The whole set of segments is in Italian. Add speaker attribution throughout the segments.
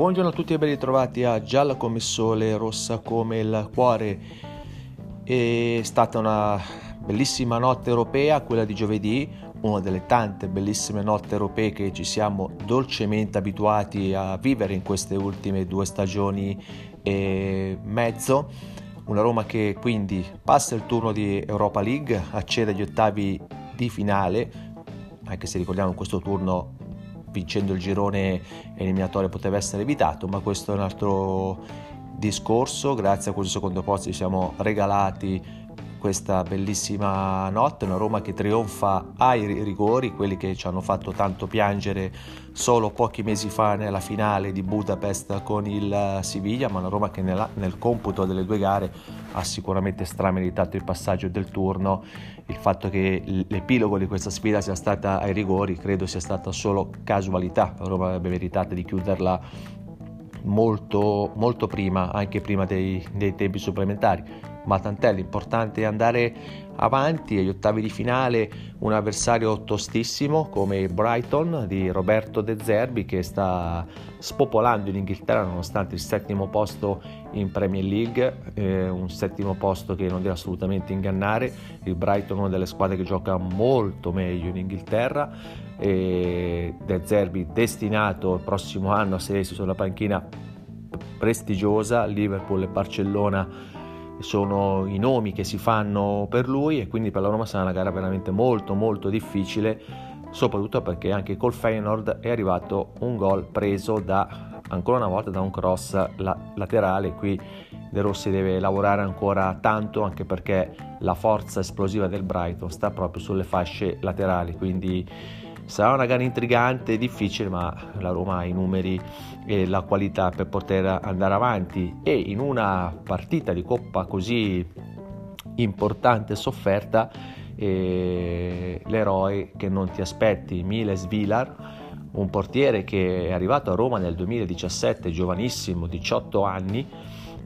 Speaker 1: Buongiorno a tutti e ben ritrovati a Gialla come sole, rossa come il cuore. È stata una bellissima notte europea, quella di giovedì, una delle tante bellissime notti europee che ci siamo dolcemente abituati a vivere in queste ultime due stagioni e mezzo. Una Roma che quindi passa il turno di Europa League, accede agli ottavi di finale, anche se ricordiamo in questo turno vincendo il girone eliminatorio poteva essere evitato, ma questo è un altro discorso. Grazie a questo secondo posto ci siamo regalati questa bellissima notte, una Roma che trionfa ai rigori, quelli che ci hanno fatto tanto piangere solo pochi mesi fa nella finale di Budapest con il Siviglia, ma una Roma che nella, nel computo delle due gare ha sicuramente strameritato il passaggio del turno. Il fatto che l'epilogo di questa sfida sia stata ai rigori credo sia stata solo casualità, la Roma avrebbe meritato di chiuderla molto, molto prima, anche prima dei, dei tempi supplementari ma tant'è, l'importante è andare avanti agli ottavi di finale un avversario tostissimo come Brighton di Roberto De Zerbi che sta spopolando in Inghilterra nonostante il settimo posto in Premier League, eh, un settimo posto che non deve assolutamente ingannare, il Brighton è una delle squadre che gioca molto meglio in Inghilterra, e De Zerbi destinato il prossimo anno a sedersi sulla panchina prestigiosa, Liverpool e Barcellona sono i nomi che si fanno per lui e quindi per la Roma sarà una gara veramente molto molto difficile soprattutto perché anche col Feyenoord è arrivato un gol preso da ancora una volta da un cross la- laterale. Qui De Rossi deve lavorare ancora tanto anche perché la forza esplosiva del Brighton sta proprio sulle fasce laterali quindi Sarà una gara intrigante e difficile, ma la Roma ha i numeri e la qualità per poter andare avanti. E in una partita di coppa così importante e sofferta eh, l'eroe che non ti aspetti, Miles Vilar, un portiere che è arrivato a Roma nel 2017, giovanissimo, 18 anni,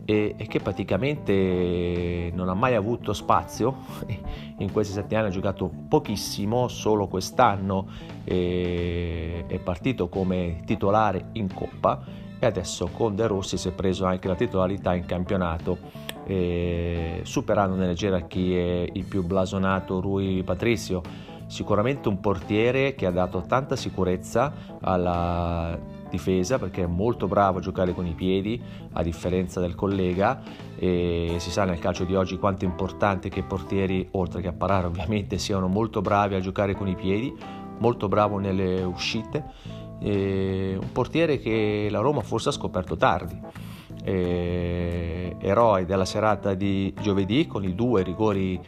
Speaker 1: e, e, che praticamente non ha mai avuto spazio, in questi sette anni ha giocato pochissimo, solo quest'anno è, è partito come titolare in Coppa e adesso con De Rossi si è preso anche la titolarità in campionato, eh, superando nelle gerarchie il più blasonato Rui Patricio. Sicuramente un portiere che ha dato tanta sicurezza alla difesa perché è molto bravo a giocare con i piedi a differenza del collega e si sa nel calcio di oggi quanto è importante che i portieri oltre che a parare ovviamente siano molto bravi a giocare con i piedi molto bravo nelle uscite. E un portiere che la Roma forse ha scoperto tardi. E eroe della serata di giovedì con i due rigori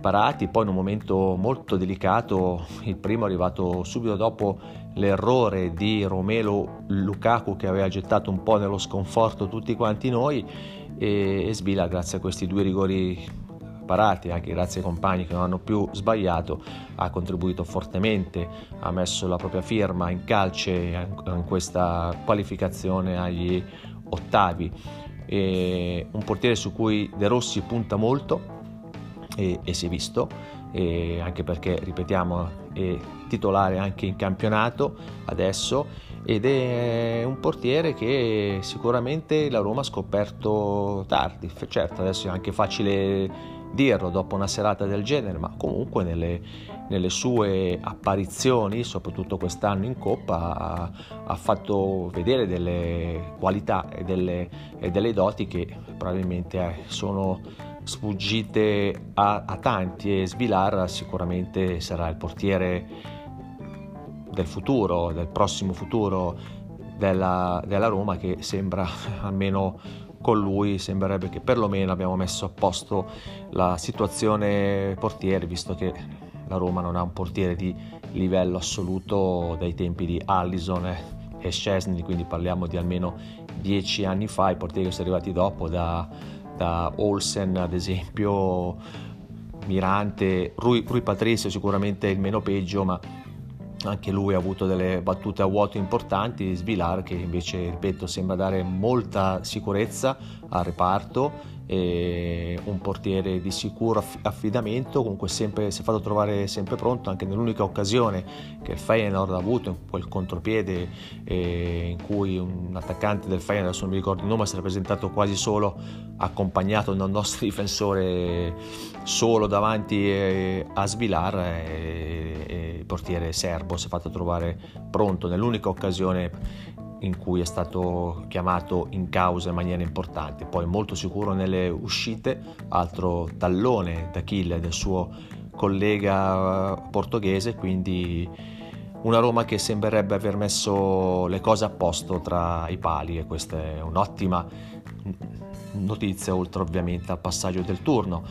Speaker 1: parati, poi in un momento molto delicato, il primo è arrivato subito dopo l'errore di Romelo Lukaku che aveva gettato un po' nello sconforto tutti quanti noi e, e Svila grazie a questi due rigori parati, anche grazie ai compagni che non hanno più sbagliato, ha contribuito fortemente, ha messo la propria firma in calce in questa qualificazione agli ottavi. E un portiere su cui De Rossi punta molto, e, e si è visto, e anche perché, ripetiamo, è titolare anche in campionato adesso ed è un portiere che sicuramente la Roma ha scoperto tardi, certo adesso è anche facile dirlo dopo una serata del genere, ma comunque nelle, nelle sue apparizioni, soprattutto quest'anno in Coppa, ha, ha fatto vedere delle qualità e delle, e delle doti che probabilmente eh, sono sfuggite a, a tanti e Svilar sicuramente sarà il portiere del futuro, del prossimo futuro della, della Roma che sembra almeno con lui sembrerebbe che perlomeno abbiamo messo a posto la situazione portiere visto che la Roma non ha un portiere di livello assoluto dai tempi di Allison e Scesni quindi parliamo di almeno dieci anni fa i portieri che sono arrivati dopo da da Olsen ad esempio, Mirante, Rui, Rui Patricio sicuramente il meno peggio, ma anche lui ha avuto delle battute a vuoto importanti, Svilar che invece, ripeto, sembra dare molta sicurezza al reparto un portiere di sicuro affidamento, comunque sempre, si è fatto trovare sempre pronto anche nell'unica occasione che il Feyenoord ha avuto, in quel contropiede eh, in cui un attaccante del Feyenoord, adesso non mi ricordo il nome, si è presentato quasi solo accompagnato da un nostro difensore solo davanti eh, a Svilar e, e il portiere serbo si è fatto trovare pronto nell'unica occasione in cui è stato chiamato in causa in maniera importante, poi molto sicuro nelle uscite, altro tallone d'Achille del suo collega portoghese, quindi una Roma che sembrerebbe aver messo le cose a posto tra i pali e questa è un'ottima notizia oltre ovviamente al passaggio del turno.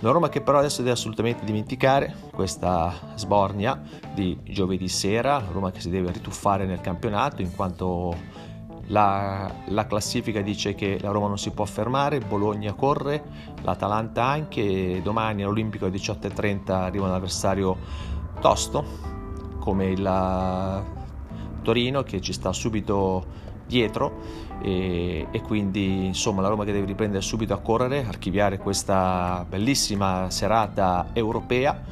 Speaker 1: Una Roma che però adesso deve assolutamente dimenticare questa sbornia di giovedì sera, Roma che si deve rituffare nel campionato in quanto la, la, classifica dice che la Roma non si può fermare, Bologna corre, l'Atalanta anche, domani all'Olimpico alle 18.30 arriva un avversario tosto come il Torino che ci sta subito dietro e, e, quindi insomma la Roma che deve riprendere subito a correre, archiviare questa bellissima serata europea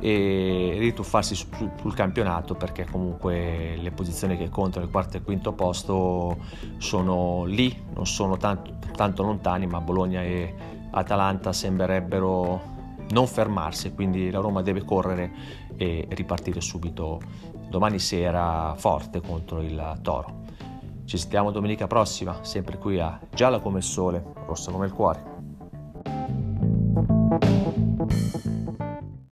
Speaker 1: e rituffarsi su, su, sul campionato perché comunque le posizioni che contano il quarto e il quinto posto sono lì, non sono tanto, tanto lontani ma Bologna e Atalanta sembrerebbero non fermarsi, quindi la Roma deve correre e ripartire subito domani sera forte contro il Toro. Ci sentiamo domenica prossima, sempre qui a Gialla come il sole, rossa come il cuore.